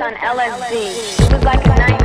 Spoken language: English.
on LSD. It was like a night.